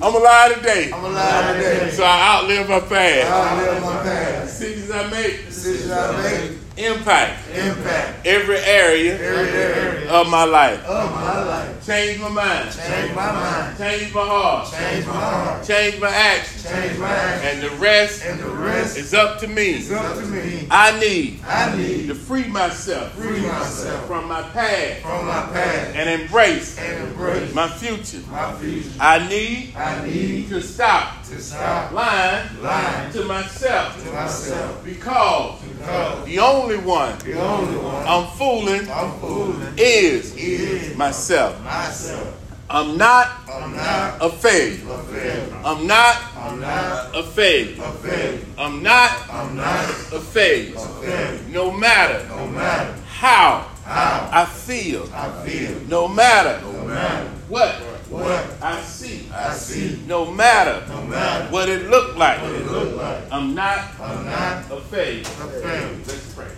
I'm alive today. I'm alive today. So I outlive my past. I live my past. Decisions I make Decisions I make impact impact every area every area of my life. of my life. Change my mind. Change my mind. Change my heart. Change my heart. Change my actions. Change my action. And the rest And the rest is up to me. is up to me. I need I need to free myself free myself from my past from my past and embrace and embrace my future. my future. I need I need to stop to stop lying lying to myself to myself because because the only one the only one I'm fooling I'm fooling is is myself. Myself. I'm not I'm not a failure. a failure. I'm not I'm not a failure. a failure. I'm not I'm not a failure. a failure. No matter No matter how how I feel, I feel, no matter no matter what what I see, I see, no matter no matter what it looked like, what it look like, I'm not I'm not a failure. a failure. Let's pray.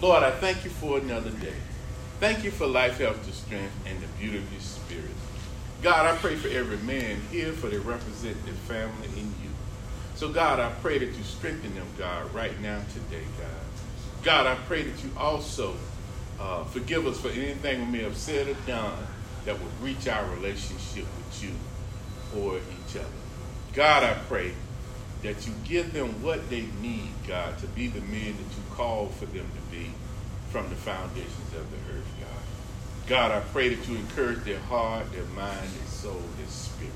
Lord, I thank you for another day. Thank you for life, health, and strength, and the beauty of your spirit. God, I pray for every man here, for they represent their family in you. So, God, I pray that you strengthen them, God, right now, today, God. God, I pray that you also uh, forgive us for anything we may have said or done that would breach our relationship with you or each other. God, I pray that you give them what they need, God, to be the men that you called for them to be from the foundations of the earth, God. God, I pray that you encourage their heart, their mind, their soul, their spirit.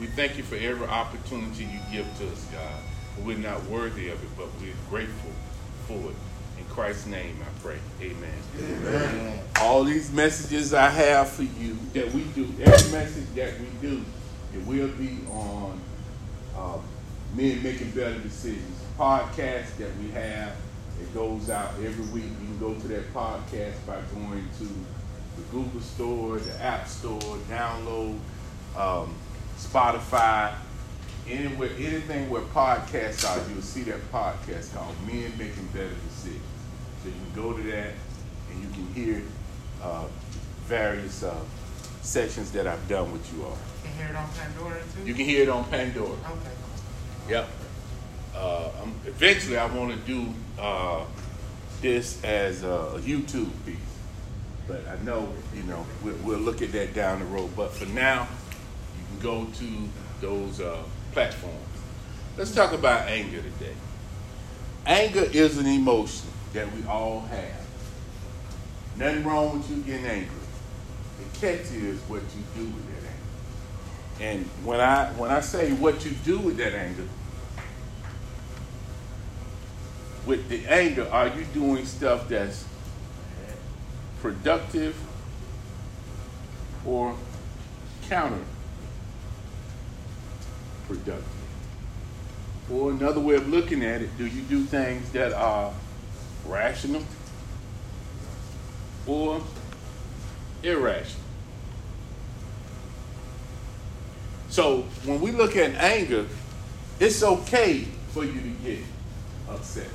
We thank you for every opportunity you give to us, God. We're not worthy of it, but we're grateful for it. In Christ's name I pray. Amen. Amen. All these messages I have for you that we do, every message that we do, it will be on uh, Men Making Better Decisions podcast that we have. It goes out every week. You can go to that podcast by going to the Google Store, the App Store, download um, Spotify, anywhere, anything where podcasts are, you'll see that podcast called Men Making Better Decisions. So you can go to that and you can hear uh, various uh, sections that I've done with you all. You can hear it on Pandora too? You can hear it on Pandora. Okay. Yep. Uh, eventually, I want to do uh, this as a YouTube piece, but I know you know we'll, we'll look at that down the road. But for now, you can go to those uh, platforms. Let's talk about anger today. Anger is an emotion that we all have. Nothing wrong with you getting angry. The catch is what you do with that anger. And when I when I say what you do with that anger, with the anger, are you doing stuff that's productive or counterproductive? Or another way of looking at it, do you do things that are rational or irrational? So when we look at anger, it's okay for you to get upset.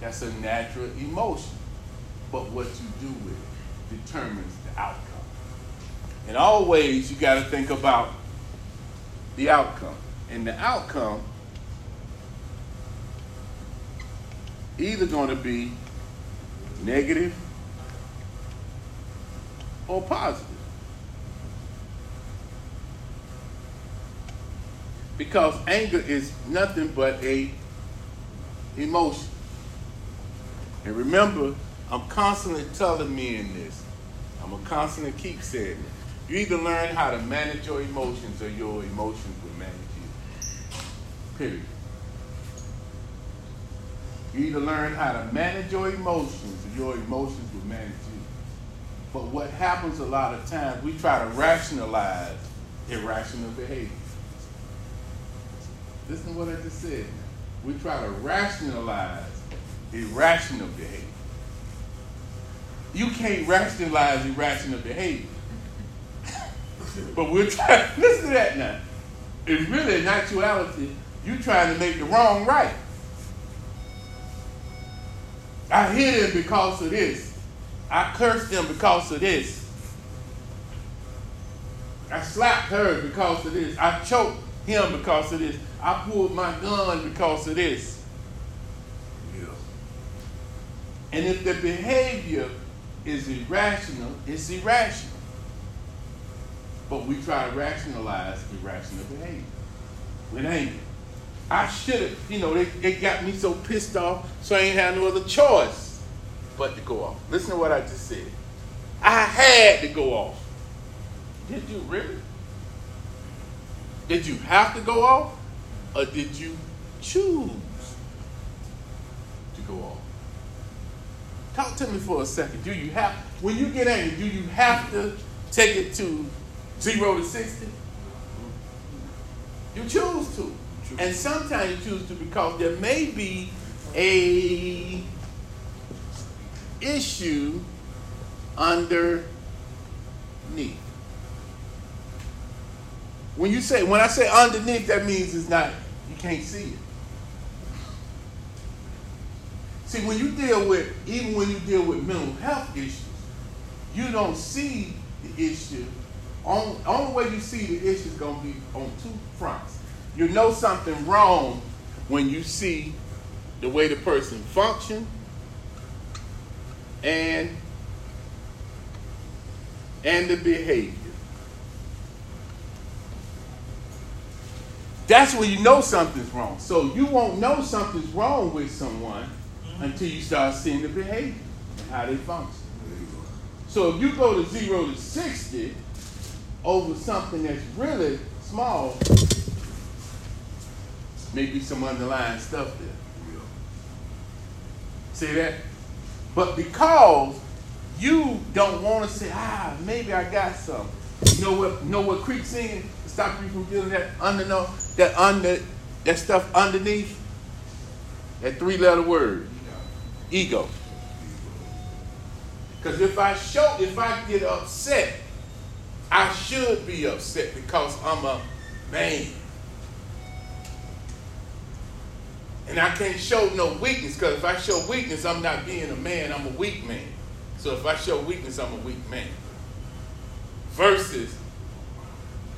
That's a natural emotion. But what you do with it determines the outcome. And always you got to think about the outcome. And the outcome either going to be negative or positive. Because anger is nothing but a emotion. And remember, I'm constantly telling men this. I'm gonna constantly keep saying it. You either learn how to manage your emotions or your emotions will manage you. Period. You either learn how to manage your emotions or your emotions will manage you. But what happens a lot of times, we try to rationalize irrational behavior. Listen to what I just said. We try to rationalize irrational behavior. You can't rationalize irrational behavior. but we're trying, listen to that now. It's really in actuality, you're trying to make the wrong right. I hit him because of this. I cursed him because of this. I slapped her because of this. I choked him because of this. I pulled my gun because of this. Yeah. And if the behavior is irrational, it's irrational. But we try to rationalize irrational behavior with anger. I should have, you know, they, they got me so pissed off, so I ain't had no other choice but to go off. Listen to what I just said. I had to go off. Did you really? Did you have to go off? Or did you choose to go off? Talk to me for a second. Do you have, when you get angry, do you have to take it to zero to 60? You choose to. And sometimes you choose to because there may be a issue underneath. When you say when I say underneath, that means it's not you can't see it. See, when you deal with even when you deal with mental health issues, you don't see the issue. On, only way you see the issue is gonna be on two fronts. You know something wrong when you see the way the person function and and the behavior. That's when you know something's wrong. So you won't know something's wrong with someone until you start seeing the behavior and how they function. So if you go to zero to 60 over something that's really small, maybe some underlying stuff there. See that? But because you don't want to say, ah, maybe I got some. You know what? Know what creeps in to stop you from feeling that under that under that stuff underneath that three-letter word, ego. Because if I show, if I get upset, I should be upset because I'm a man. And I can't show no weakness because if I show weakness, I'm not being a man, I'm a weak man. So if I show weakness, I'm a weak man. Versus,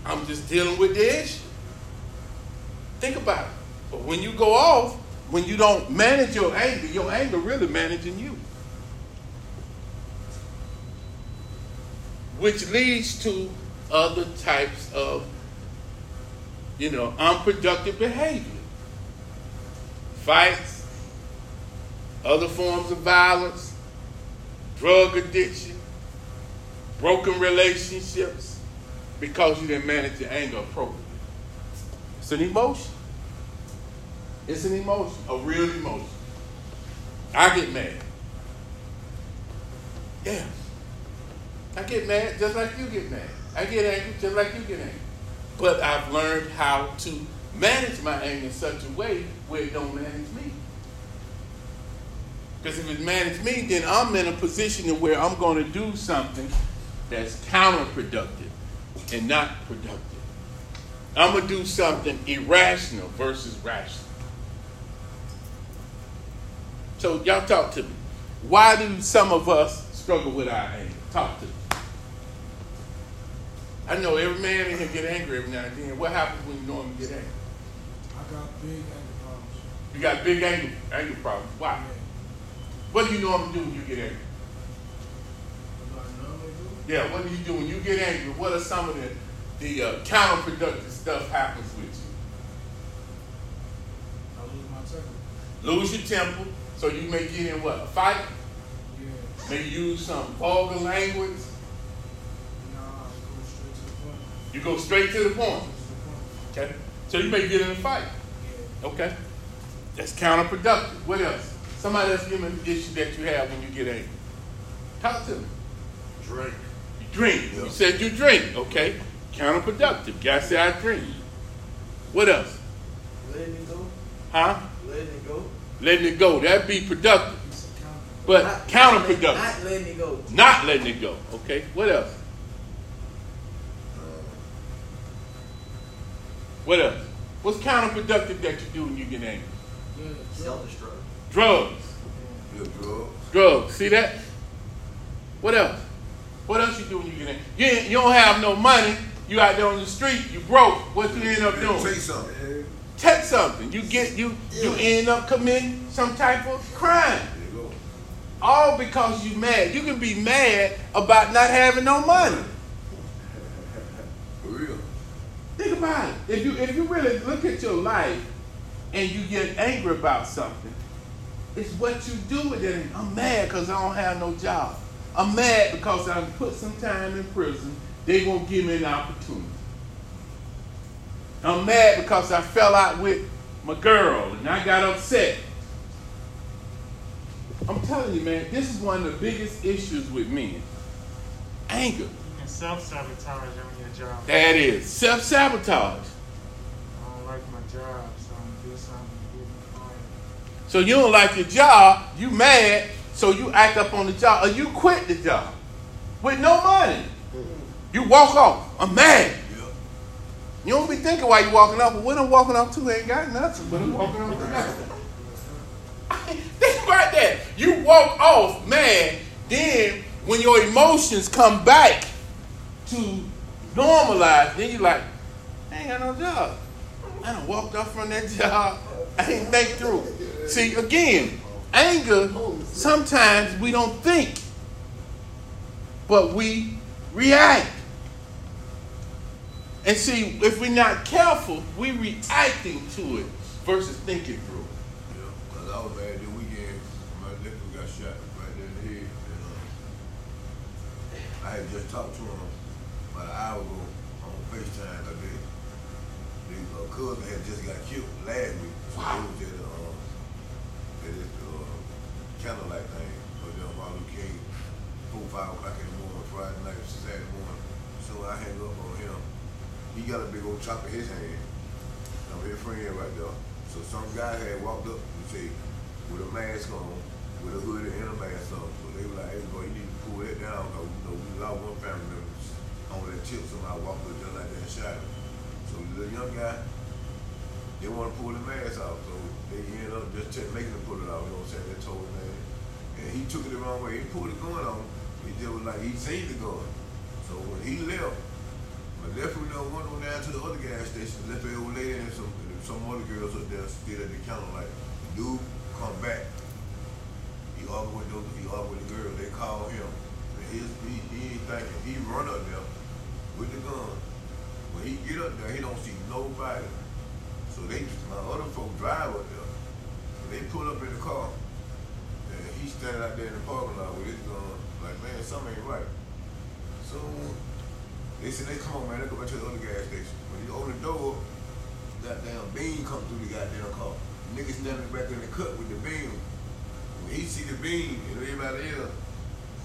I'm just dealing with the issue. Think about it. But when you go off, when you don't manage your anger, your anger really managing you. Which leads to other types of, you know, unproductive behavior. Fights, other forms of violence, drug addiction, broken relationships, because you didn't manage your anger appropriately. It's an emotion. It's an emotion, a real emotion. I get mad. Yeah. I get mad just like you get mad. I get angry just like you get angry. But I've learned how to manage my anger in such a way where it don't manage me. Because if it manages me, then I'm in a position where I'm going to do something that's counterproductive and not productive. I'm going to do something irrational versus rational. So y'all talk to me. Why do some of us struggle with our anger? Talk to me. I know every man in here get angry every now and then. What happens when you normally get angry? I got big anger problems. You got big anger, anger problems. Why? Yeah. What do you normally do when you get angry? I normally do? Yeah, what do you do when you get angry? What are some of the, the uh, counterproductive stuff happens with you? I lose my temper. Lose your temper, so you may get in what? A fight? Yeah. May use some vulgar language. Nah, I go straight to the point. You go straight to the point. Straight to the point. Okay? So you may get in a fight. Yeah. Okay? That's counterproductive. What else? Somebody else give me an issue that you have when you get angry. Talk to me. Drink. You drink. Yeah. You said you drink. Okay? Counterproductive. Guy said I drink. What else? Letting it go. Huh? Letting it go. Letting it go. That'd be productive. It's a counter. But Not- counterproductive. Not letting it go. Not letting it go. Okay? What else? What else? What's counterproductive that you do when you get angry? Yeah. Self-destruct. Drugs. Drugs. Drugs. See that? What else? What else you do when you get angry? You, you don't have no money. You out there on the street, you broke. What you end up doing? Say doing? something. Take something. You get you you end up committing some type of crime. There you go. All because you mad. You can be mad about not having no money. For real. Think about it. If you if you really look at your life and you get angry about something, it's what you do with it. I'm mad because I don't have no job. I'm mad because I put some time in prison. They won't give me an opportunity. I'm mad because I fell out with my girl and I got upset. I'm telling you, man, this is one of the biggest issues with men. Anger. You can self-sabotage on your job. That is self sabotage. I don't like my job, so I'm gonna do something to get me fired. So you don't like your job, you mad, so you act up on the job, or you quit the job with no money. You walk off. I'm mad. You don't be thinking why you walking off, but when I'm walking off too, ain't got nothing, but I'm walking off to nothing. Think about that. You walk off mad, then when your emotions come back to normalize, then you're like, I ain't got no job. I done walked off from that job. I ain't think through. See, again, anger, sometimes we don't think, but we react. And see, if we're not careful, we reacting to it versus thinking through. Yeah, cause I was mad the weekend. My nephew got shot right in the head. And, uh, I had just talked to him about an hour ago on FaceTime. I did. His uh, cousin had just got killed last week. So Wow. they was at, uh, at this uh, candlelight thing for the Martin King, four, five o'clock in the morning, Friday night, Saturday morning. So I hang up on him. He got a big old chop in his hand. I'm his friend right there. So some guy had walked up and say, with a mask on, with a hood and a mask on. So they were like, hey, boy, you need to pull that down. Cause, you know, we lost one family member on that tip. Somebody walked up just like that and shot him. So the young guy, they want to pull the mask off. So they ended up just making him pull it off. You know what I'm saying? They told him that. And he took it the wrong way. He pulled the gun on. He just was like, he seen the gun. So when he left, nephew now went on down to the other gas station, left the old lady and some some other girls up there still at the counter like, dude, come back. He argued with those, he argued with the girl, they called him. And his, he, he ain't thinking, he run up there with the gun. When he get up there, he don't see nobody. So they, my other folks drive up there. So they pull up in the car. And he standing out there in the parking lot with his gun. Like, man, something ain't right. So they said, they come on, man, let's go back to the other gas station. When you open the door, goddamn beam come through the goddamn car. Nigga standing back in the cut with the beam. When he see the beam and everybody else,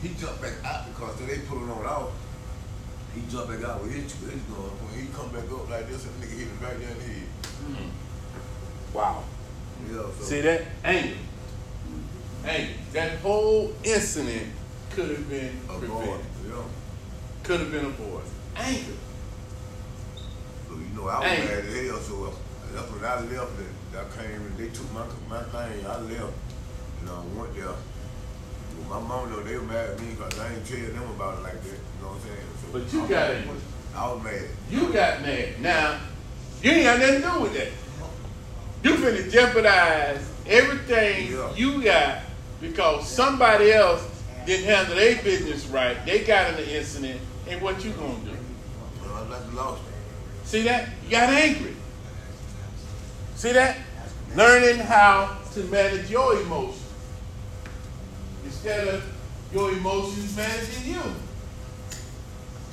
he jump back out the car, so they pull it on off. He jump back out with his, his gun. When he come back up like this, and the nigga hit him right in the head. Hmm. Wow. Yeah, so. See that? Anger. Anger. That whole incident could have been Avoid. prevented. Yeah. Could have been avoided. Anger. So you know I was Hey. mad as hell. So uh, that's when I left. And I came and they took my my thing. I left. And I went there. Well, my mom though they were mad at me because I ain't tell them about it like that. You know what I'm saying? So But you I got it. I was mad. You got mad. Now, you ain't got nothing to do with that. You finna jeopardize everything Yeah. you got because somebody else didn't handle their business right. They got in the incident, and what you gonna do? Lost. See that? You got angry. See that? Learning how to manage your emotions instead of your emotions managing you.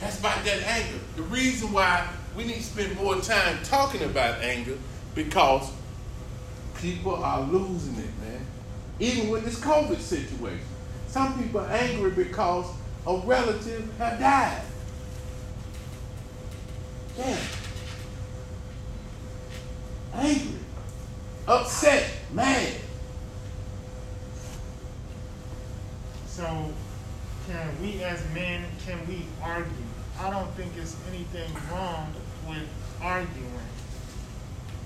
That's about that anger. The reason why we need to spend more time talking about anger because people are losing it, man. Even with this COVID situation. Some people are angry because a relative have died. Yeah. Angry, upset, mad. So, can we as men, can we argue? I don't think it's anything wrong with arguing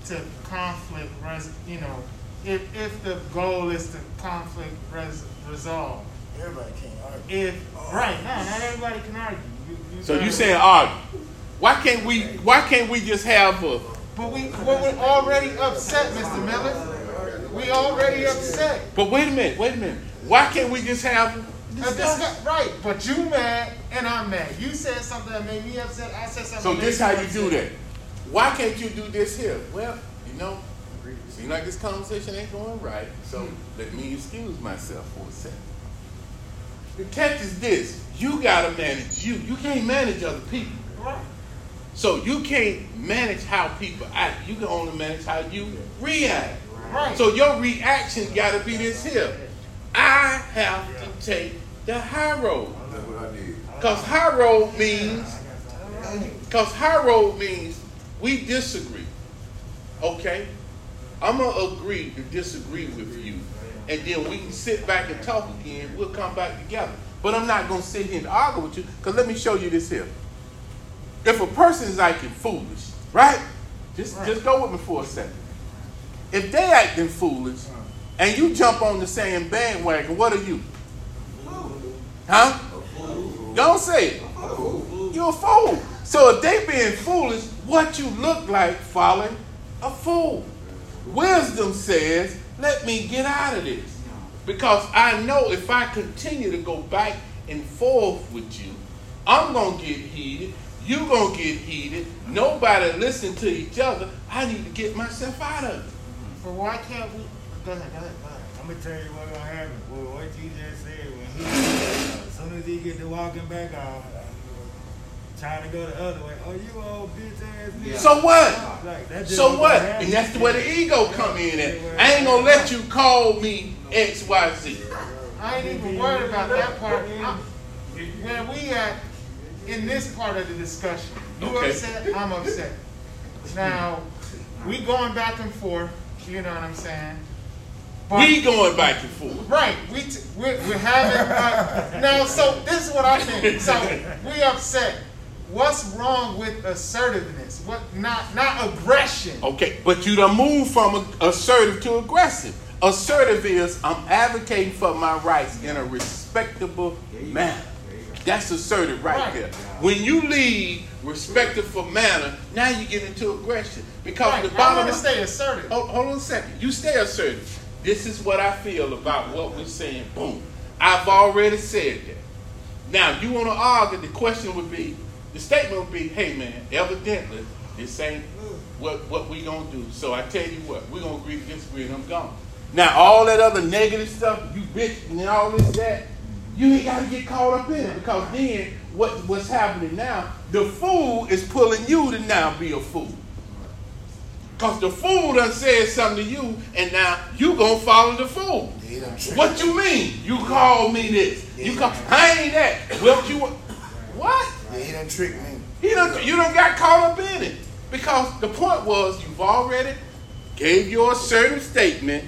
to conflict res, you know, if, if the goal is to conflict res, resolve. Everybody can't argue. If, right, no, not everybody can argue. You, you So you gotta- saying argue? Why can't we? Why can't we just have a? But we, well, we're already upset, Mr. Miller. We already upset. But wait a minute. Wait a minute. Why can't we just have a A discussion? discuss- right, but you mad and I'm mad. You said something that made me upset. I said something. So this how you do that. Why can't you do this here? Well, you know, seems like this conversation ain't going right. So let me excuse myself for a second. The catch is this: you gotta manage you. You can't manage other people. Right. So you can't manage how people act. You can only manage how you react. Right. So your reaction got to be this here. I have to take the high road. That's what I did. Because high road means, because high road means we disagree. Okay? I'm going to agree to disagree with you. And then we can sit back and talk again. We'll come back together. But I'm not going to sit here and argue with you because let me show you this here. If a person is acting foolish, right? Just, just go with me for a second. If they acting foolish and you jump on the same bandwagon, what are you? Huh? Don't say it. You're a fool. So if they being foolish, what you look like following a fool. Wisdom says, let me get out of this. Because I know if I continue to go back and forth with you, I'm going to get heated. You going to get heated. Nobody listen to each other. I need to get myself out of it. But why can't we? Go ahead. Go ahead. Go ahead. I'm gonna tell you what's gonna happen. Well, what you just said when he, as soon as he get to walking back off, trying to go the other way. Oh, you old bitch ass nigga. So what? Like, that So what? And that's the way the ego come in at. I ain't gonna let you call me X, Y, Z. I ain't even worried about that part. I'm, where we at in this part of the discussion? You Okay. upset? I'm upset. Now we going back and forth. You know what I'm saying? But- We going back and forth. Right. We t- we're, we're having uh, now. So this is what I think. So we upset. What's wrong with assertiveness? What not not aggression? Okay, but you done move from a- assertive to aggressive. Assertive is I'm advocating for my rights in a respectable manner. That's assertive right, Right. there. When you leave respectful manner, now you get into aggression. Because Right. the I bottom want to stay assertive. Hold, hold on a second. You stay assertive. This is what I feel about what we're saying. Boom. I've already said that. Now, if you want to argue, the question would be, the statement would be, hey man, evidently, this ain't what, what we going to do. So I tell you what, we're going to agree to disagree and I'm gone. Now, all that other negative stuff, you bitch and all this, that, you ain't got to get caught up in it because then what, what's happening now, the fool is pulling you to now be a fool. Because the fool done said something to you, and now you gonna follow the fool. What you mean? You call me this. You call I ain't that. Well you what? Yeah, he done tricked me. He done you done got caught up in it. Because the point was you've already gave your certain statement.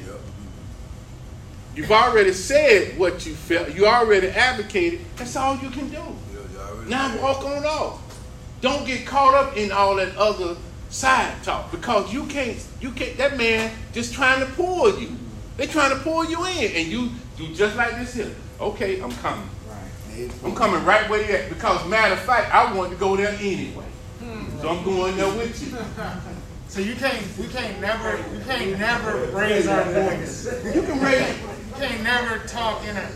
Yep. You've already said what you felt. You already advocated. That's all you can do. Yeah, Now said. walk on off. Don't get caught up in all that other side talk because you can't. You can't. That man just trying to pull you. They trying to pull you in, and you do just like this here. Okay, I'm coming. Right. I'm coming right where you at because matter of fact, I want to go there anyway. Hmm. So I'm going there with you. So you can't we can't never we can't never raise our voice. You can raise. You can't never talk in a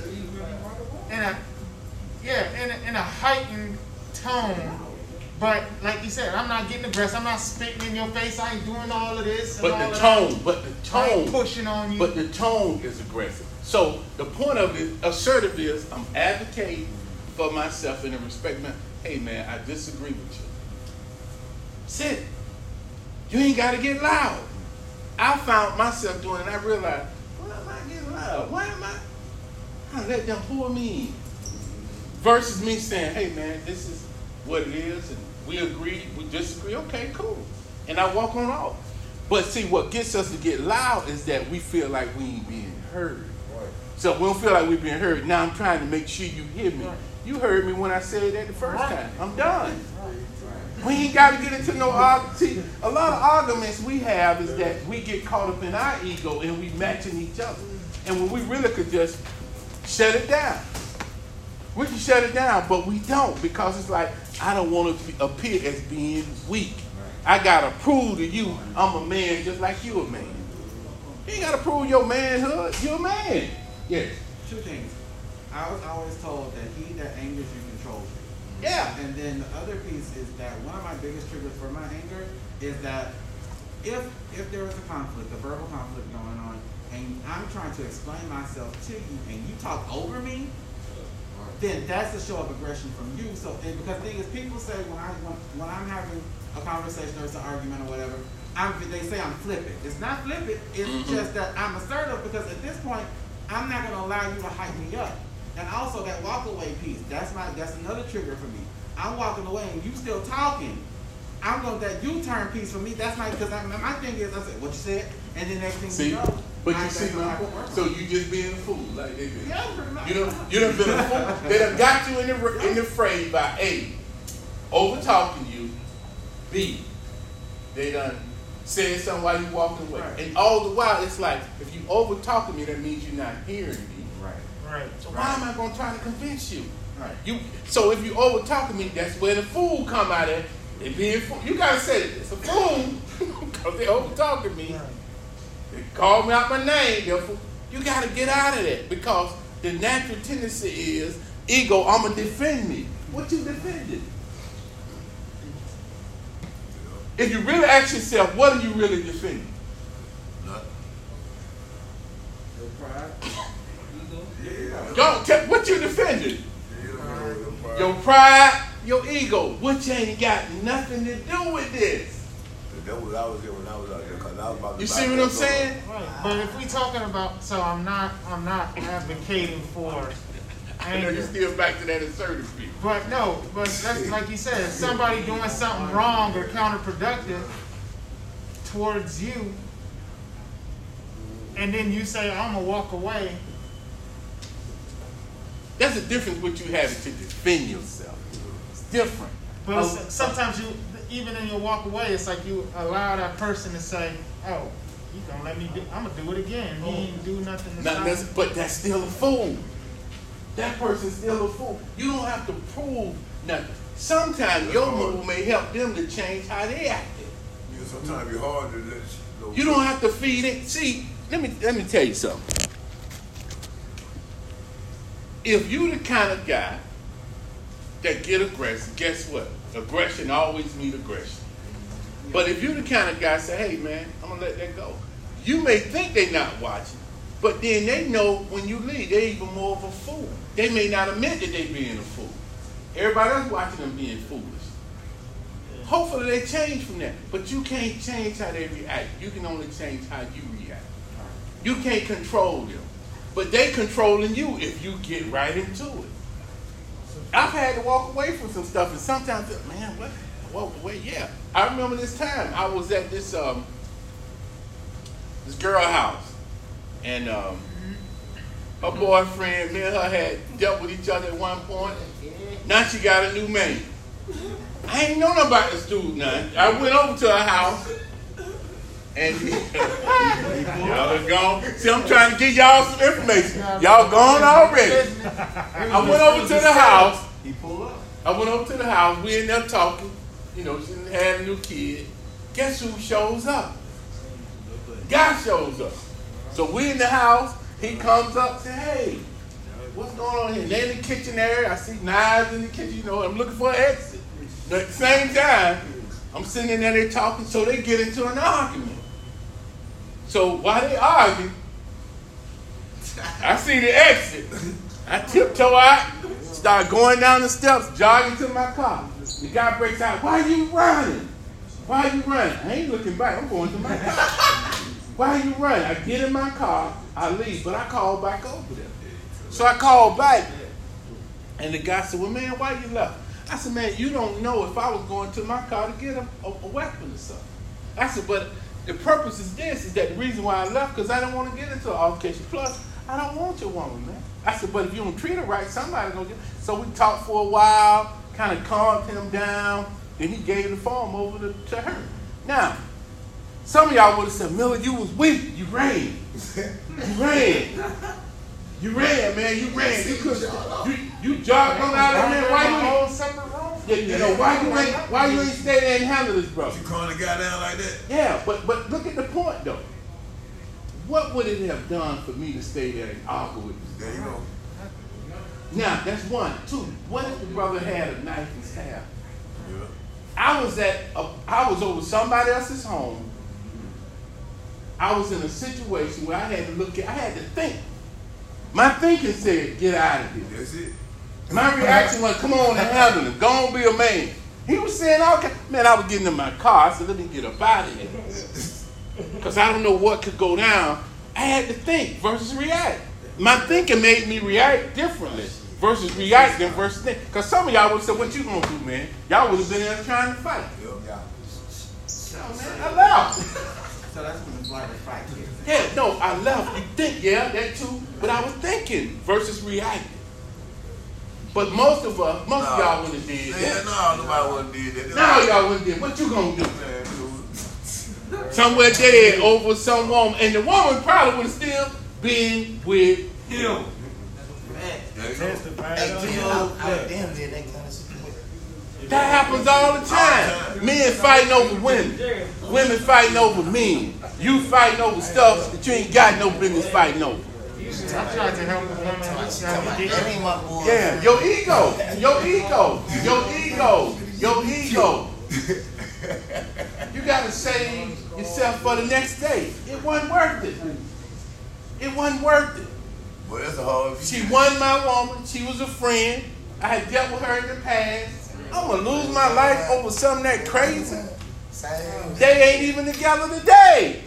in a yeah in a, in a heightened tone. But like you said, I'm not getting aggressive. I'm not spitting in your face. I ain't doing all of this. And But the of tone. But the That. I ain't tone. pushing on you. But the tone is aggressive. So the point of it, assertive is I'm advocating for myself in a respect. Man, hey man, I disagree with you. Sit. You ain't got to get loud. I found myself doing it. and I realized, why am I getting loud? Why am I? I let them pull me in. Versus me saying, hey man, this is what it is, and we agree, we disagree. Okay, cool. And I walk on off. But see, what gets us to get loud is that we feel like we ain't being heard. So we don't feel like we're being heard. Now I'm trying to make sure you hear me. You heard me when I said that the first Right. time. I'm done. We ain't got to get into no argument. A lot of arguments we have is that we get caught up in our ego and we matching each other. And when we really could just shut it down. We can shut it down, but we don't because it's like I don't want to appear as being weak. I gotta prove to you I'm a man just like you a man. You ain't gotta prove your manhood. You're a man. Yes. Two things. I was always told that he that angers you. Yeah. And then the other piece is that one of my biggest triggers for my anger is that if if there was a conflict, a verbal conflict going on, and I'm trying to explain myself to you, and you talk over me, then that's a show of aggression from you. So and because the thing is, people say when I when, when I'm having a conversation or it's an argument or whatever, I'm they say I'm flippant. It's not flippant. It's mm-hmm. just that I'm assertive because at this point, I'm not going to allow you to hype me up. And also that walk away piece. That's my that's another trigger for me. I'm walking away and you still talking. I'm going that U-turn piece for me. That's not because my thing is I said what you said, and then next thing See, you know, but I- you see, my so you just being a fool like they been. Yeah. You done, you done been a fool. They done got you in the in the fray by A, over talking you. B, they done said something while you walking away, Right. and all the while it's like if you over talking me, that means you're not hearing me. right. Right. So why am I gonna try to convince you? Right. You so if you over to me, that's where the fool come out of. They being fool. You gotta say it's a fool because they over talking me. They call me out my name, therefore you gotta get out of that because the natural tendency is ego. I'ma defend me. What you defended? If you really ask yourself, what are you really defending? Nothing. Your pride. Yeah. Don't tell what you defended. Yeah, no, no problem. Your pride, your ego, which ain't got nothing to do with this. That was I was there when I was out there because I was about to. You see what I'm saying? Right. But if we talking about, so I'm not, I'm not advocating for I know you anger. still back to that assertive piece. But no, but that's like you said, if somebody doing something wrong or counterproductive towards you, and then you say, I'm gonna walk away, That's the difference with you having to defend yourself. It's different. but Oh, sometimes you, even in your walk away, it's like you allow that person to say, oh, you gonna let me do, I'm gonna do it again. He ain't do nothing to Not stop necess- me. but that's still a fool. That person's still a fool. You don't have to prove nothing. Sometimes your move may help them to change how they act. You know, sometimes you're harder let you. You don't have to feed it. See, let me let me tell you something. If you the kind of guy that get aggressive, guess what? Aggression always meet aggression. But if you're the kind of guy say, hey man, I'm gonna let that go. You may think they're not watching, but then they know when you leave, they're even more of a fool. They may not admit that they're being a fool. Everybody else watching them being foolish. Hopefully they change from that. But you can't change how they react. You can only change how you react. You can't control them. But they controlling you if you get right into it. I've had to walk away from some stuff and sometimes, man, what? Walk away, yeah. I remember this time I was at this um this girl house and um her boyfriend, me and her had dealt with each other at one point. Now she got a new man. I ain't know nothing about this dude now. I went over to her house and y'all are gone. See, I'm trying to get y'all some information. Y'all gone already. I went over to the house. He pulled up. I went over to the house. We ended up talking. You know, she had a new kid. Guess who shows up? Guy shows up. So we in the house. He comes up, say, "Hey, what's going on here?" They in the kitchen area. I see knives in the kitchen. You know, I'm looking for an exit. But at the same time, I'm sitting in there. They talking, so they get into an argument. So while they argue, I see the exit. I tiptoe out, start going down the steps, jogging to my car. The guy breaks out, why are you running? Why are you running? I ain't looking back, I'm going to my car. Why are you running? I get in my car, I leave, but I call back over there. So I called back, and the guy said, well, man, why you left? I said, man, you don't know if I was going to my car to get a, a, a weapon or something. I said, but the purpose is this, is that the reason why I left, because I don't want to get into an altercation. Plus, I don't want your woman, man. I said, but if you don't treat her right, somebody's gonna get. So we talked for a while, kind of calmed him down. Then he gave the phone over to, to her. Now, some of y'all would have said, Miller, you was weak. You ran. You ran. You ran, man. You ran. You. You you jogged on out of there. Why a you? whole separate room? Yeah, you know why you ain't why you ain't stay there and handle this, bro? You calling the guy down like that? Yeah, but but look at the point though. What would it have done for me to stay there and argue with you? There you go. Now that's one. Two. What if the brother had a knife and staff? Yeah. I was at a, I was over somebody else's home. I was in a situation where I had to look at I had to think. My thinking said, get out of here. That's it. My reaction was, come on and handle him. Go on, be a man. He was saying, okay. Man, I was getting in my car. I said, let me get up out of here. Because I don't know what could go down. I had to think versus react. My thinking made me react differently versus reacting versus think. Because some of y'all would say, what you going to do, man? Y'all would have been there trying to fight. Yeah. No, man, I left. So that's when the blighted fight. Yeah, no, I left. You think, yeah, that too. But I was thinking versus reacting. But most of us, most of y'all wouldn't have did Man, that. no, nobody wouldn't did that. Now y'all wouldn't did. What you gonna do? Man, dude. Somewhere dead over some woman, and the woman probably would have still been with him. Man, There you go. Testify hey, on to your your out flesh. at the end of the day, that kind of situation. That happens all the time. Men fighting over women. Women fighting over men. You fighting over stuff that you ain't got no business fighting over. I tried to help woman with That something. ain't my boy. Yeah, your ego, your ego, your ego, your ego. You gotta save yourself for the next day. It wasn't worth it. It wasn't worth it. Boy, that's a hard She won my woman. She was a friend. I had dealt with her in the past. I'm gonna lose my life over something that crazy. They ain't even together today.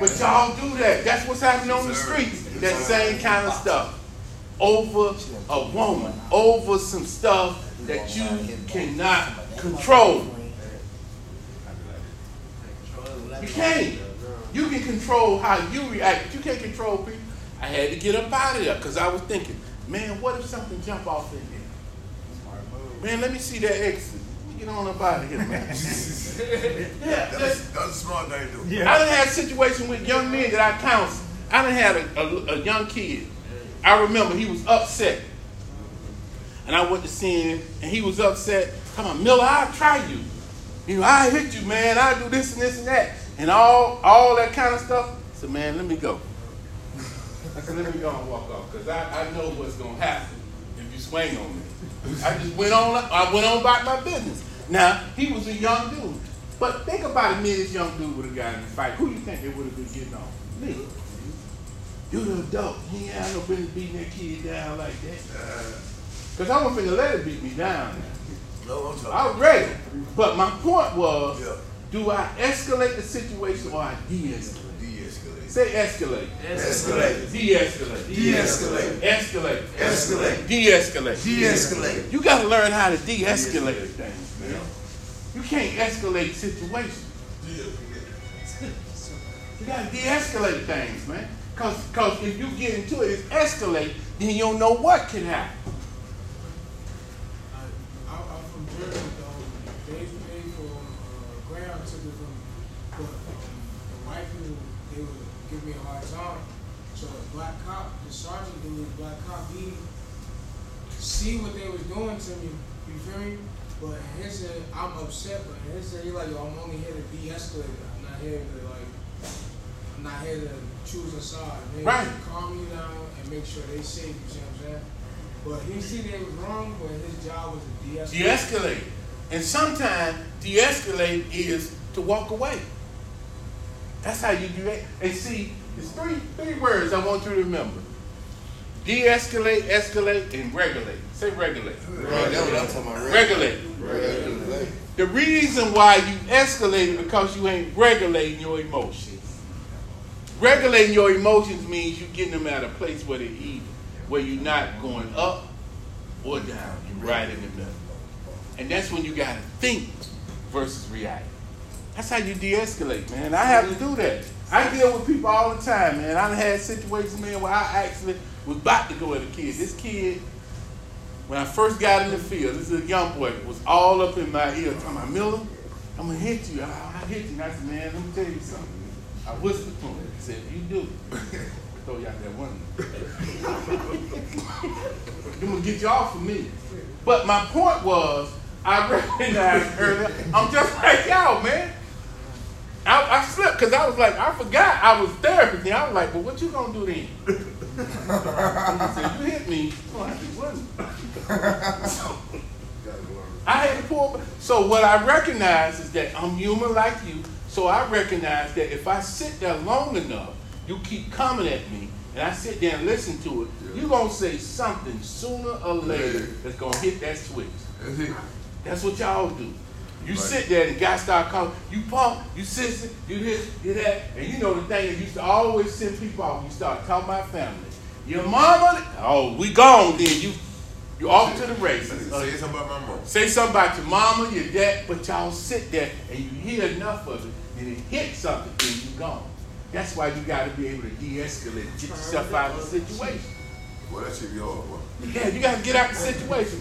Same. They walk around. But y'all do that. That's what's happening on the streets. That same kind of stuff. Over a woman. Over some stuff that you cannot control. You can't. You can control how you react, you can't control people. I had to get up out of there because I was thinking, man, what if something jump off in here? Man, let me see that exit. Let me Get on up out of here, man. yeah, That's, just- that's a smart thing to do. Yeah. I done had situations with young men that I counsel. I done had a, a, a young kid. I remember he was upset. And I went to see him, and he was upset. Come on, Miller, I'll try you. You know, I hit you, man. I do this and this and that. And all all that kind of stuff. I said, man, let me go. I said, let me go and walk off, because I, I know what's going to happen if you swing on me. I just went on, I went on about my business. Now, he was a young dude. But think about it, me and this young dude would have got in a fight. Who do you think they would have been getting on? Me. You the adult. He ain't had no business beating that kid down like that. Because I wasn't finna let it beat me down. No, I'm talking. I was ready. But my point was, Yeah. do I escalate the situation or I de-escalate? De-escalate. Say escalate. Escalate. De-escalate. De-escalate. Escalate. Escalate. De-escalate. De-escalate. You got to learn how to de-escalate things, man. You can't escalate situations. You got to de-escalate things, man. Cause, Cause if you get into it, it's escalate, then you don't know what can happen. I, I'm from Jersey, though. They paid for uh, ground ticket from, but um, the white people they would give me a hard time. So the black cop, the sergeant a black cop. He see what they was doing to me. You feel me? But his head, I'm upset. But his head, he like, yo, I'm only here to de-escalate. I'm not here to like. I'm not here to choose a side. I'm Right. calm you down and make sure they safe. You see what I'm saying? But he see they was wrong, but his job was to de-escalate. De-escalate. And sometimes de-escalate is to walk away. That's how you do it. And see, it's three three words I want you to remember. De-escalate, escalate, and regulate. Say regulate. Right, that's what I'm talking about. Regulate. Regulate. The reason why you escalate is because you ain't regulating your emotions. Regulating your emotions means you getting them at a place where they're even, where you're not going up or down. You're right in the middle. And that's when you gotta think versus react. That's how you de-escalate, man. I have to do that. I deal with people all the time, man. I had situations, man, where I actually was about to go at a kid. This kid, when I first got in the field, this is a young boy, was all up in my ear talking about, Miller, I'm gonna hit you. I, I hit you. And I said, man, let me tell you something. I whispered to him. I said, you do. I throw you out that one. I'm gonna get you off of me. But my point was, I recognized earlier, I'm just like y'all, man. I, I slipped because I was like, I forgot I was therapist. And I was like, well, what you gonna do then? he said, you hit me. Oh, I just wasn't. I had to pull. So what I recognize is that I'm human like you. So I recognize that if I sit there long enough, you keep coming at me, and I sit there and listen to it, you're gonna say something sooner or later Yeah. that's gonna hit that switch. That's it. That's what y'all do. You Right. sit there and guys start calling, you pump, you sissy, you this, you that, and you know the thing that used to always send people off, when you start talking about family. Your mama, oh, we gone then, you you off to the races. Oh, Say something about my mom. Say something about your mama, your dad, but y'all sit there and you hear enough of it, and it hits something, then you gone. That's why you gotta be able to de-escalate, get yourself out of the situation. Well, that should be hard, boy. Yeah, you gotta get out of the situation.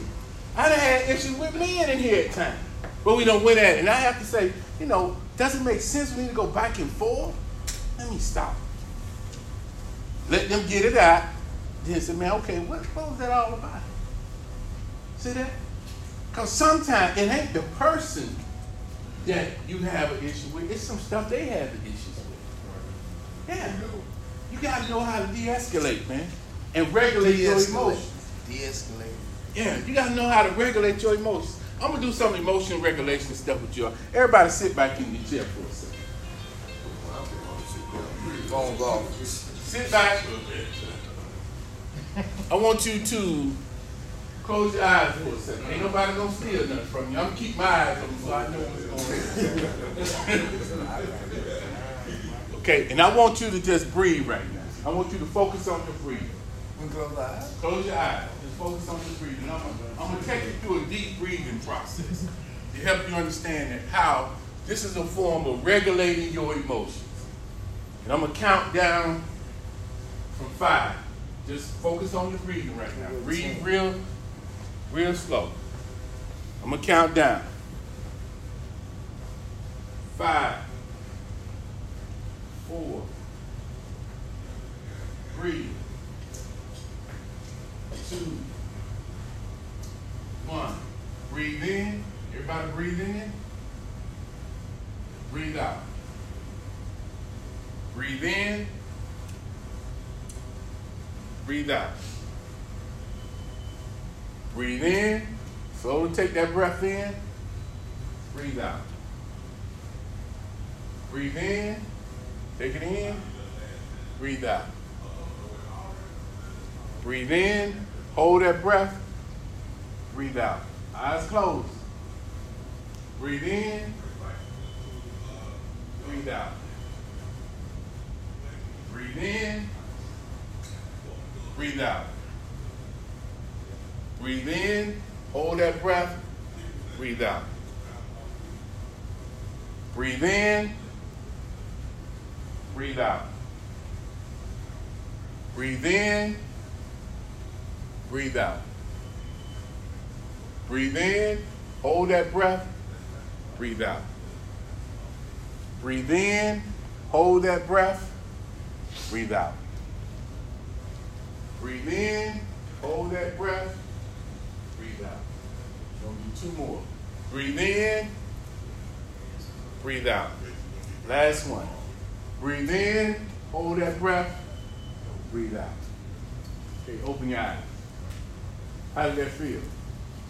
I done had issues with men in here at times. But we don't win at it. And I have to say, you know, does it make sense for me to go back and forth? Let me stop. Let them get it out. Then say, man, okay, what, what was that all about? See that? Because sometimes it ain't the person that you have an issue with, it's some stuff they have the issues with. Yeah. You gotta know how to de-escalate, man. And regulate your De-escalate. emotions. De-escalate. Yeah, you gotta know how to regulate your emotions. I'm gonna do some emotion regulation stuff with y'all. Everybody sit back in your chair for a second. I think I want sit down. Phone golf. Sit back. I want you to close your eyes for a second. Ain't nobody gonna steal nothing from you. I'm gonna keep my eyes open so I know what's going on. okay, and I want you to just breathe right now. I want you to focus on your breathing. Close our eyes. Close your eyes. Focus on your breathing. I'm gonna, I'm gonna take you through a deep breathing process to help you understand that how this is a form of regulating your emotions. And I'm gonna count down from five. Just focus on your breathing right now. Breathe real, real slow. I'm gonna count down. Five, four, three, two, one. Breathe in. Everybody breathe in. Breathe out. Breathe in. Breathe out. Breathe in. Slowly take that breath in. Breathe out. Breathe in. Take it in. Breathe out. Breathe in. Hold that breath. Breathe out. Eyes closed. Breathe in. Breathe out. Breathe in. Breathe out. Breathe in. Hold that breath. Breathe out. Breathe in. Breathe out. Breathe in. Breathe out. Breathe in. Hold that breath. Breathe out. Breathe in. Hold that breath. Breathe out. Breathe in. Hold that breath. Breathe out. Gonna do two more. Breathe in. Breathe out. Last one. Breathe in. Hold that breath. Breathe out. Okay, open your eyes. How did that feel?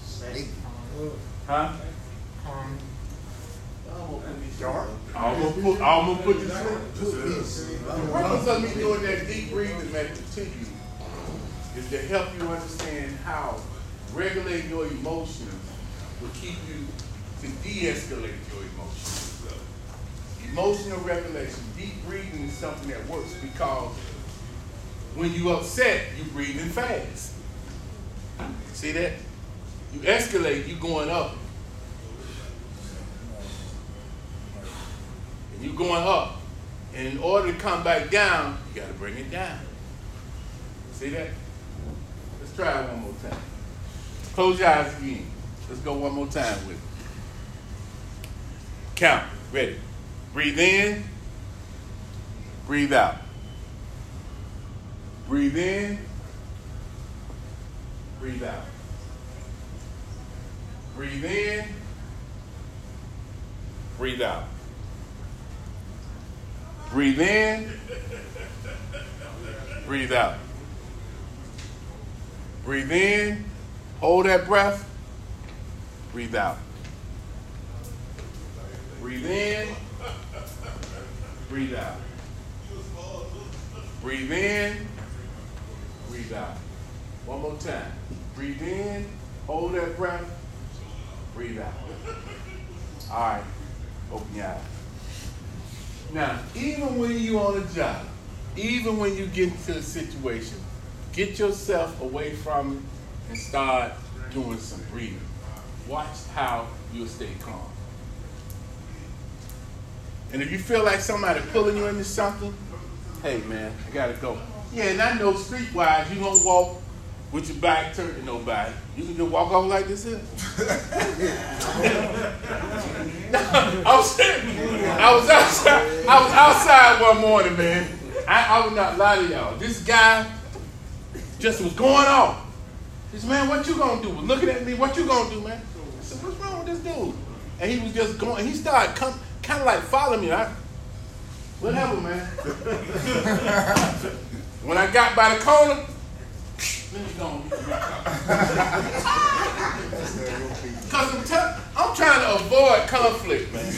Safe. Huh? Um, I'm gonna put, I'm gonna put this in. The purpose of me doing that deep breathing method to you is to help you understand how regulating your emotions will keep you to de-escalate your emotions. Emotional regulation, deep breathing is something that works because when you upset, you're breathing fast. See that? You escalate, you going up. And you going up. And in order to come back down, you got to bring it down. See that? Try it one more time. Close your eyes again. Let's go one more time with it. Count. Ready. Breathe in. Breathe out. Breathe in. Breathe out. Breathe in. Breathe out. Breathe in. Breathe out. Breathe in. Hold that breath. Breathe out. Breathe in. Breathe out. Breathe in. Breathe out. One more time. Breathe in. Hold that breath. Breathe out. All right. Open your eyes. Now, even when you're on a job, even when you get into a situation, get yourself away from it and start doing some breathing. Watch how you'll stay calm. And if you feel like somebody pulling you into something, hey man, I gotta go. Yeah, and I know streetwise you don't walk with your back turned to nobody. You can just walk off like this here. I was I was outside. I was outside one morning, man. I, I would not lie to y'all. This guy just was going off. He said, man, what you gonna do? Was looking at me, what you gonna do, man? I said, what's wrong with this dude? And he was just going, he started come, kind of like following me. I, whatever, man. when I got by the corner, let me go and get my car. Because I'm, tell- I'm trying to avoid conflict, man.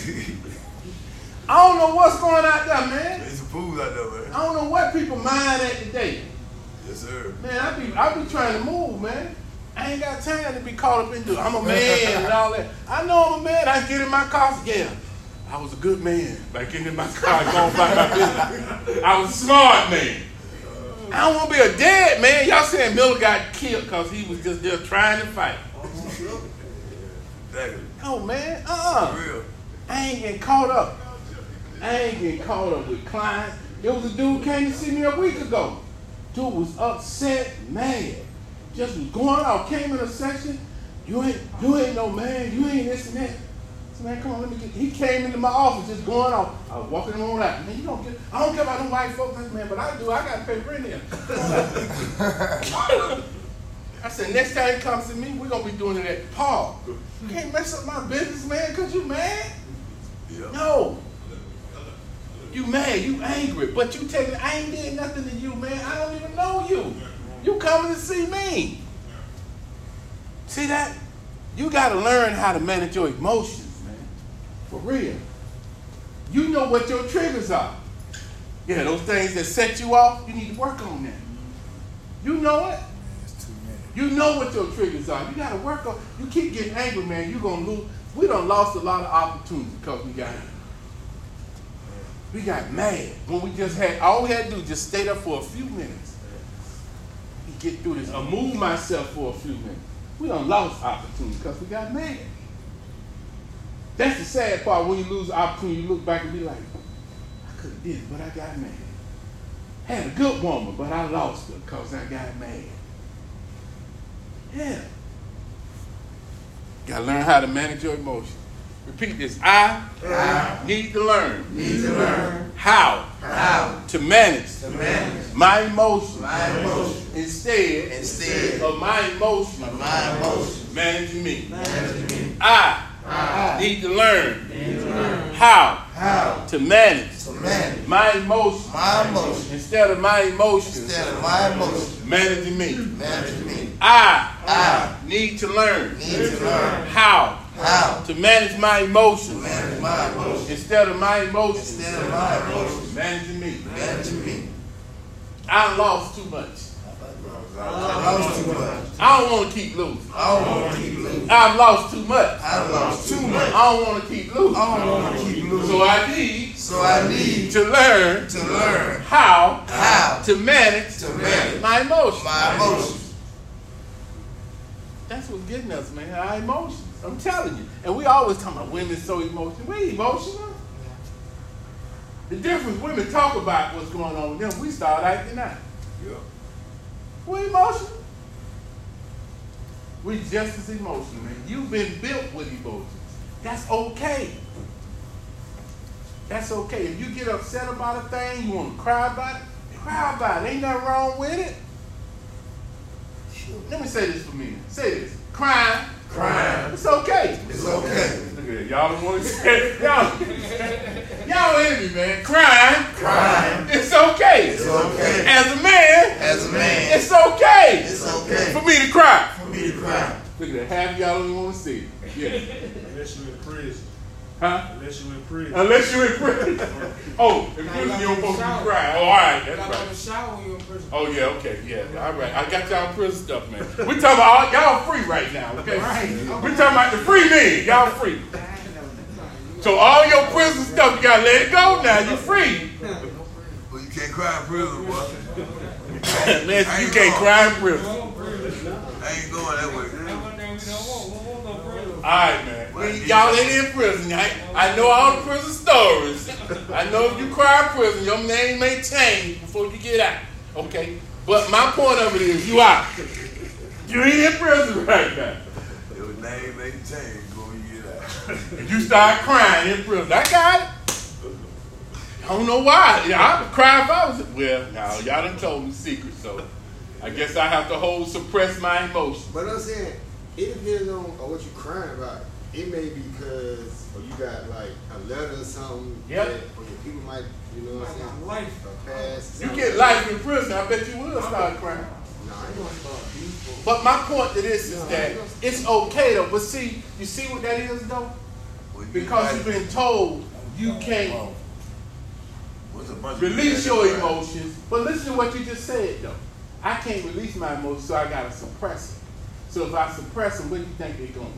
I don't know what's going out there, man. There's fools out there, man. I don't know what people mind at today. Yes, sir. Man, I be I be trying to move, man. I ain't got time to be caught up into I'm a man and all that. I know I'm a man. I get in my car. Yeah, I was a good man by getting in my car and going by my business. I was a smart man. I don't want to be a dead man. Y'all saying Miller got killed because he was just there trying to fight. Exactly. Oh man, uh-uh. Real. I ain't getting caught up. I ain't getting caught up with clients. There was a dude came to see me a week ago. Dude was upset, mad. Just was going out. Came in a section. You ain't, you ain't no man. You ain't this and that. Said, man, come on, let me get. He came into my office just going off. I was walking him on out. Man, you don't get. I don't care about them white folks, said, man, but I do. I got to pay rent here. I said, next time he comes to me, we're gonna be doing it at park. You can't mess up my business, man, because you mad. Yeah. No. You mad, you angry, but you taking I ain't did nothing to you, man. I don't even know you. You coming to see me. See that? You gotta learn how to manage your emotions, man. For real. You know what your triggers are. Yeah, those things that set you off, you need to work on that. You know it. You know what your triggers are. You got to work on. You keep getting angry, man. You're gonna lose. We done lost a lot of opportunities because we got we got mad when we just had all we had to do just stay there for a few minutes get through this. Or move myself for a few minutes. We don't lost opportunities because we got mad. That's the sad part when you lose opportunity. You look back and be like, I could have did it, but I got mad. Had a good woman, but I lost her because I got mad. Yeah. Gotta learn how to manage your emotions. Repeat this. I, need to learn. Need to learn How how to manage to manage my emotions my emotions instead instead of my emotions of my emotions managing me. me. I I need to learn need to learn how how to manage to manage my emotions my emotions instead of my emotions instead of my emotions managing me. managing me. I I need to learn need to learn how how to manage my emotions manage my emotions instead of my emotions instead of my emotions managing me. managing me. I lost too much. I lost too much. I don't want to keep losing. I don't want to keep losing. I've lost too much. I've lost too much. I don't want to keep losing. I don't want to keep losing. So I need So I need to learn to learn how how to manage to manage my emotions. my emotions. That's what's getting us, man. Our emotions. I'm telling you. And we always talk about women so emotional. We emotional. The difference women talk about what's going on with them, we start acting out. Yeah. We emotional. We just as emotional, man. You've been built with emotions. That's okay. That's okay. If you get upset about a thing, you want to cry about it, Cry about it. Ain't nothing wrong with it. Let me say this for me. Say this. Crying. Crying. It's okay. It's okay. Look at it. Y'all don't want to say. Y'all, y'all hear me, man. Crying. Crying. It's okay. It's okay. As a man, As a man, it's okay it's okay for me to cry. for me to cry. Look at that. Half y'all don't even want to see it. Yeah. Unless you in prison. Huh? Unless you're in prison. Unless you're in prison. Oh, in prison you don't supposed to be crying. Oh, all right. You That's got right. shower when you're in prison. Oh yeah, okay, yeah, all right. I got y'all prison stuff, man. We talking about all, y'all free right now, okay? We talking about the free men, y'all free. So all your prison stuff, you gotta let it go now. You're free, Well, you can't cry in prison, boy. man. You can't cry in prison. I ain't going that way. Right, man. We- y'all ain't in prison. I, I know all the prison stories. I know if you cry in prison, your name may change before you get out, okay? But my point of it is, you out. You ain't in prison right now. Your name ain't changed when you get out. And you start crying in prison. I got it. I don't know why. Yeah, I would cry if I was. Well, now y'all done told me secrets, so I guess I have to hold, suppress my emotions. But I'm saying it depends on, on what you're crying about. It may be because or you got like a letter or something. Yep. that- Or your people might, you know what I'm saying? Life. A past. You get life in prison, I bet you will start crying. No, I ain't gonna start beef. But my point to this is that it's okay though. But see, you see what that is though? Well, you Because you've been told you can't What's a bunch of release your emotions. But listen to what you just said though. I can't release my emotions, so I gotta suppress them. So if I suppress them, where do you think they're going?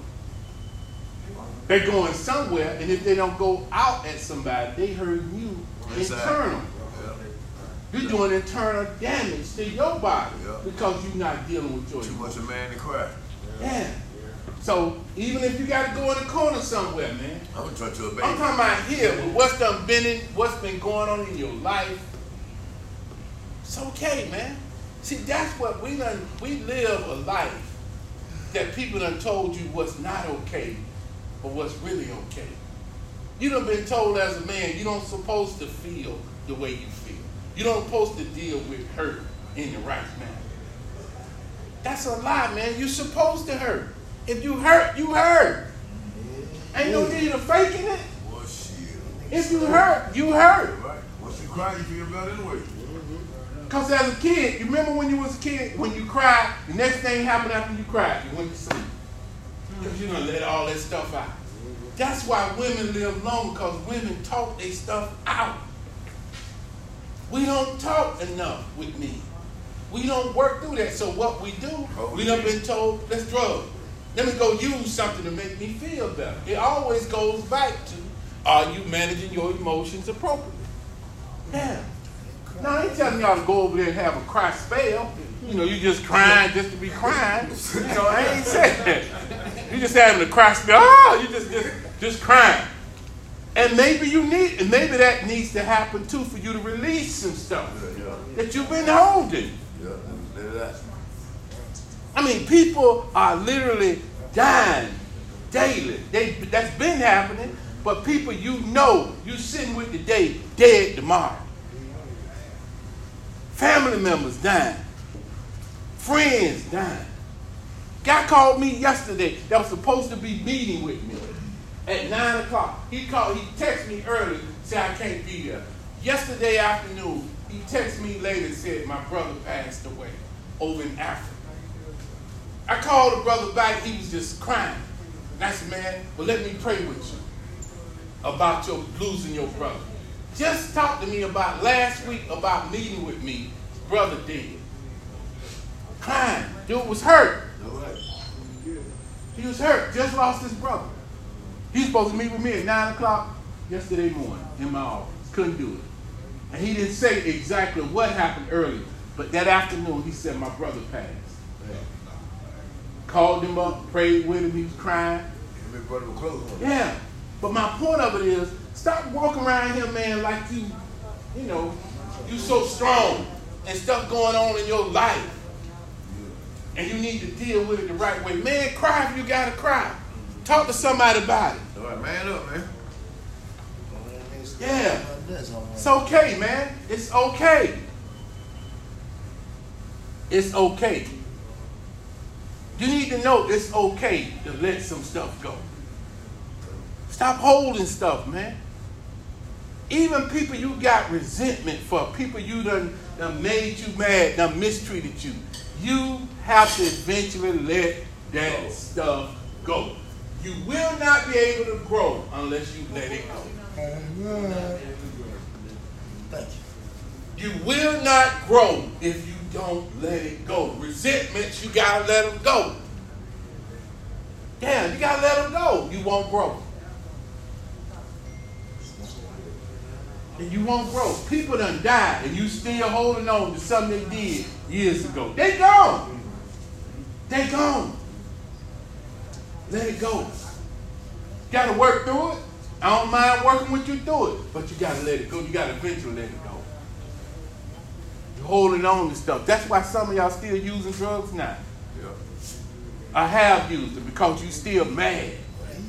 They're going somewhere, and if they don't go out at somebody, they hurt you internal. Yeah. You're doing internal damage to your body Yeah. because you're not dealing with your Too much emotions. a man to cry. Yeah. So even if you got to go in a corner somewhere, man, I'm gonna turn to a baby. I'm talking about here with what's done been in, what's been going on in your life. It's okay, man. See, that's what we done. We live a life that people done told you what's not okay, or what's really okay. You done been told as a man you don't supposed to feel the way you feel. You don't supposed to deal with hurt in the right manner. That's a lie, man. You're supposed to hurt. If you hurt, you hurt. Ain't no need of faking it. If you hurt, you hurt. Right. Once you cry, you feel better anyway. Cause as a kid, you remember when you was a kid, when you cried, the next thing happened after you cried, you went to sleep. Cause you done let all that stuff out. That's why women live long, cause women talk their stuff out. We don't talk enough with me. We don't work through that. So what we do, Oh, we done been told, let's drug. Let me go use something to make me feel better. It always goes back to, are you managing your emotions appropriately? Yeah. No, I ain't telling y'all to go over there and have a cry spell. You know, you just crying just to be crying. You know, I ain't saying that. You just having a cry spell. Oh, you just just just crying. And maybe you need, and maybe that needs to happen too for you to release some stuff Yeah, yeah. that you've been holding. Yeah. Let it out. I mean, people are literally dying daily. They, that's been happening, but people you know, you sitting with today, dead tomorrow. Family members dying. Friends dying. Guy called me yesterday that was supposed to be meeting with me at 9 o'clock. He called, he texted me early, said I can't be there. Yesterday afternoon, he texted me later and said my brother passed away over in Africa. I called the brother back, he was just crying. And I said, man, well, let me pray with you about your losing your brother. Just talked to me about last week about meeting with me, brother dead. Crying. Dude was hurt. He was hurt, just lost his brother. He was supposed to meet with me at 9 o'clock yesterday morning in my office. Couldn't do it. And he didn't say exactly what happened earlier, but that afternoon he said, My brother passed. Called him up, prayed with him, he was crying. Him and brother were close one. Yeah. But my point of it is, stop walking around here, man, like you, you know, you so strong and stuff going on in your life. And you need to deal with it the right way. Man, cry if you gotta cry. Talk to somebody about it. All right, man up, man. Yeah. It's okay, man. It's okay. it's okay. You need to know it's okay to let some stuff go. Stop holding stuff, man. Even people you got resentment for, people you done, done made you mad, done mistreated you, you have to eventually let that stuff go. You will not be able to grow unless you let it go. Thank you. You will not grow if you don't let it go. Resentments, you gotta let them go. Damn, you gotta let them go. You won't grow. And you won't grow. People done died and you still holding on to something they did years ago. They gone. They gone. Let it go. Gotta work through it. I don't mind working with you through it, but you gotta let it go. You gotta eventually let it go. You're holding on to stuff. That's why some of y'all still using drugs now. Yeah. I have used it because you still mad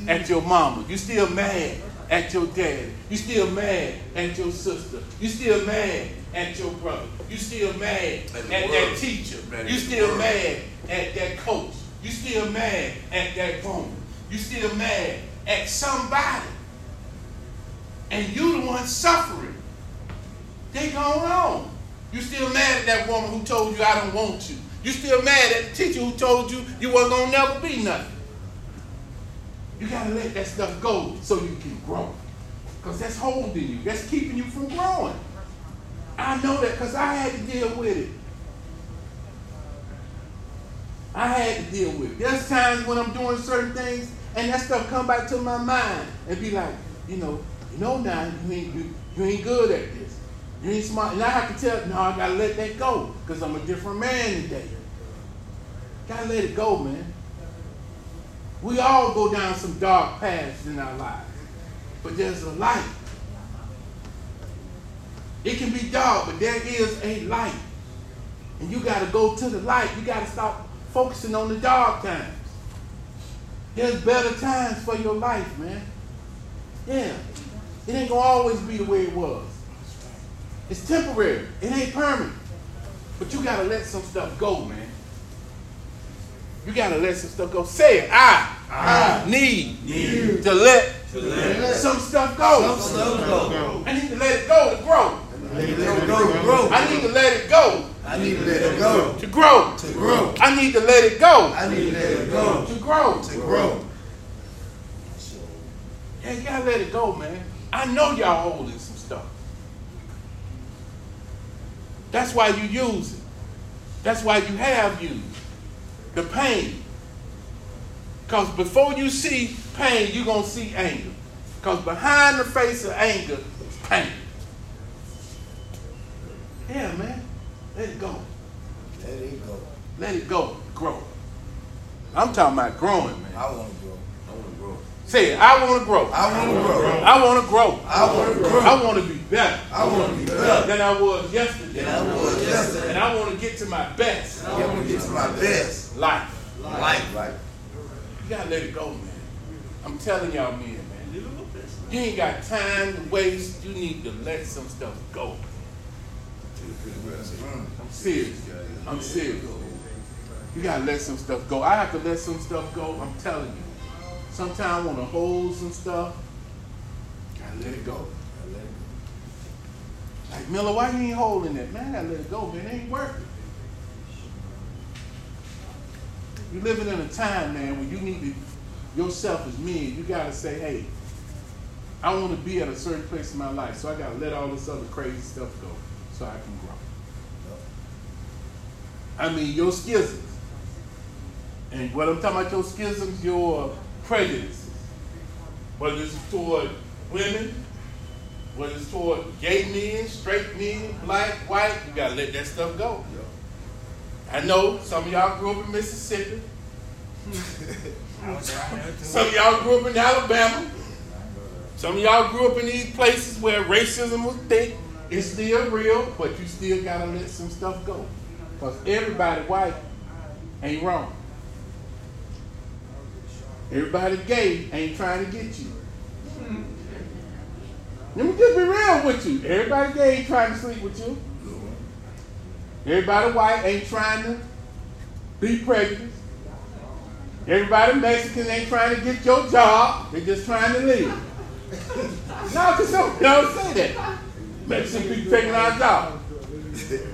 at your mama. You still mad at your daddy. You still mad at your sister. You still mad at your brother. You still mad At at, that teacher. You still mad at that coach. You still mad at that woman. You still mad at somebody. And you the one suffering. They going on. You still mad at that woman who told you I don't want you. You still mad at the teacher who told you you wasn't gonna never be nothing. You gotta let that stuff go so you can grow. Because that's holding you. That's keeping you from growing. I know that because I had to deal with it. I had to deal with it. There's times when I'm doing certain things and that stuff come back to my mind and be like, you know, you know now you ain't you, you ain't good at this. You ain't smart. And I have to tell, no, I gotta let that go because I'm a different man today. Gotta let it go, man. We all go down some dark paths in our lives, but there's a light. It can be dark, but there is a light. And you got to go to the light. You got to stop focusing on the dark times. There's better times for your life, man. Yeah. It ain't going to always be the way it was. It's temporary. It ain't permanent. But you got to let some stuff go, man. You got to let some stuff go. Say it. I, I need, Need to let to let some stuff go. some stuff go. I need to let it go to grow. I need to let it go to grow. I need to let it go I need to let it go to grow. to grow. I need to let it go I need to let it go to grow. to grow. Yeah, you gotta let it go, man. I know y'all holding some stuff. That's why you use it. That's why you have used the pain. Because before you see pain, you're gonna see anger. Because behind the face of anger is pain. Yeah, man. Let it go. Let it go. Let it go. Grow. I'm talking about growing, man. I want to grow. I want to grow. Say it. I want to grow. I want to grow. I want to grow. I want to grow. I want to be better I want to be better than I was yesterday. than I was yesterday. And I want to get to my best I want to get to my best life. life. Life. You gotta let it go, man. I'm telling y'all, men, man. You ain't got time to waste. You need to let some stuff go. I'm serious. I'm serious. You gotta let some stuff go. I have to let some stuff go. I'm telling you. Sometimes I want to hold some stuff. Gotta let it go. Like Miller, why you ain't holding it, Man, I gotta let it go, man. It ain't working. You're living in a time, man, where you need to yourself as men, you gotta say, hey, I want to be at a certain place in my life, so I gotta let all this other crazy stuff go so I can grow. I mean, your schisms. And what I'm talking about, your schisms, your prejudices. Whether it's toward women, whether it's toward gay men, straight men, black, white, you gotta let that stuff go. I know some of y'all grew up in Mississippi. Some of y'all grew up in Alabama. Some of y'all grew up in these places where racism was thick. It's still real, but you still gotta let some stuff go. Because everybody white ain't wrong. Everybody gay ain't trying to get you. Let me just be real with you. Everybody gay ain't trying to sleep with you. Everybody white ain't trying to be prejudiced. Everybody Mexican ain't trying to get your job. They're just trying to leave. no, some don't say that. Mexican people taking our job.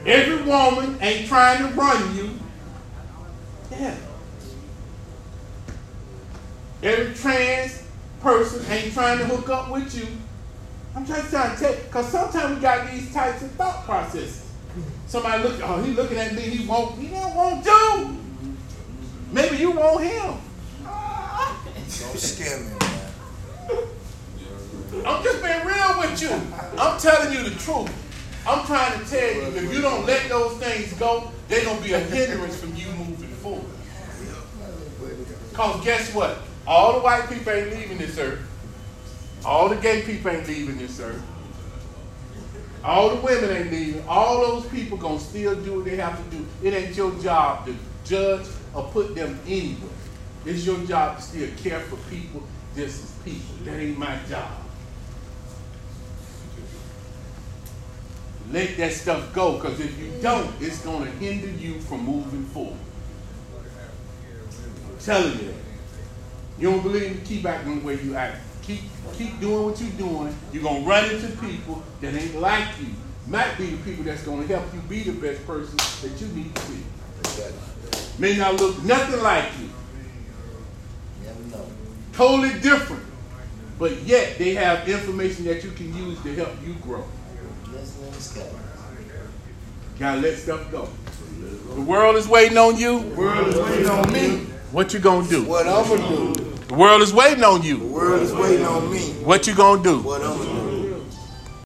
Every woman ain't trying to run you. Yeah. Every trans person ain't trying to hook up with you. I'm just trying to tell you, because sometimes we got these types of thought processes. Somebody look, oh, he looking at me, he won't, he don't want you. Maybe you want him. Don't scare me, man. I'm just being real with you. I'm telling you the truth. I'm trying to tell you, if you don't let those things go, they're going to be a hindrance from you moving forward. Because guess what? All the white people ain't leaving this earth. All the gay people ain't leaving this earth. All the women ain't leaving. All those people to still do what they have to do. It ain't your job to judge or put them anywhere. It's your job to still care for people just as people. That ain't my job. Let that stuff go, because if you don't, it's to hinder you from moving forward. I'm telling you. You don't believe me? Keep acting the way you act. Keep keep doing what you're doing. You're gonna run into people that ain't like you. Might be the people that's gonna help you be the best person that you need to be. May not look nothing like you. Totally different. But yet they have information that you can use to help you grow. Gotta let stuff go. The world is waiting on you. The World is waiting on me. What you gonna do? What I'ma do? The world is waiting on you. The world is waiting on me. What you gonna do? What I'ma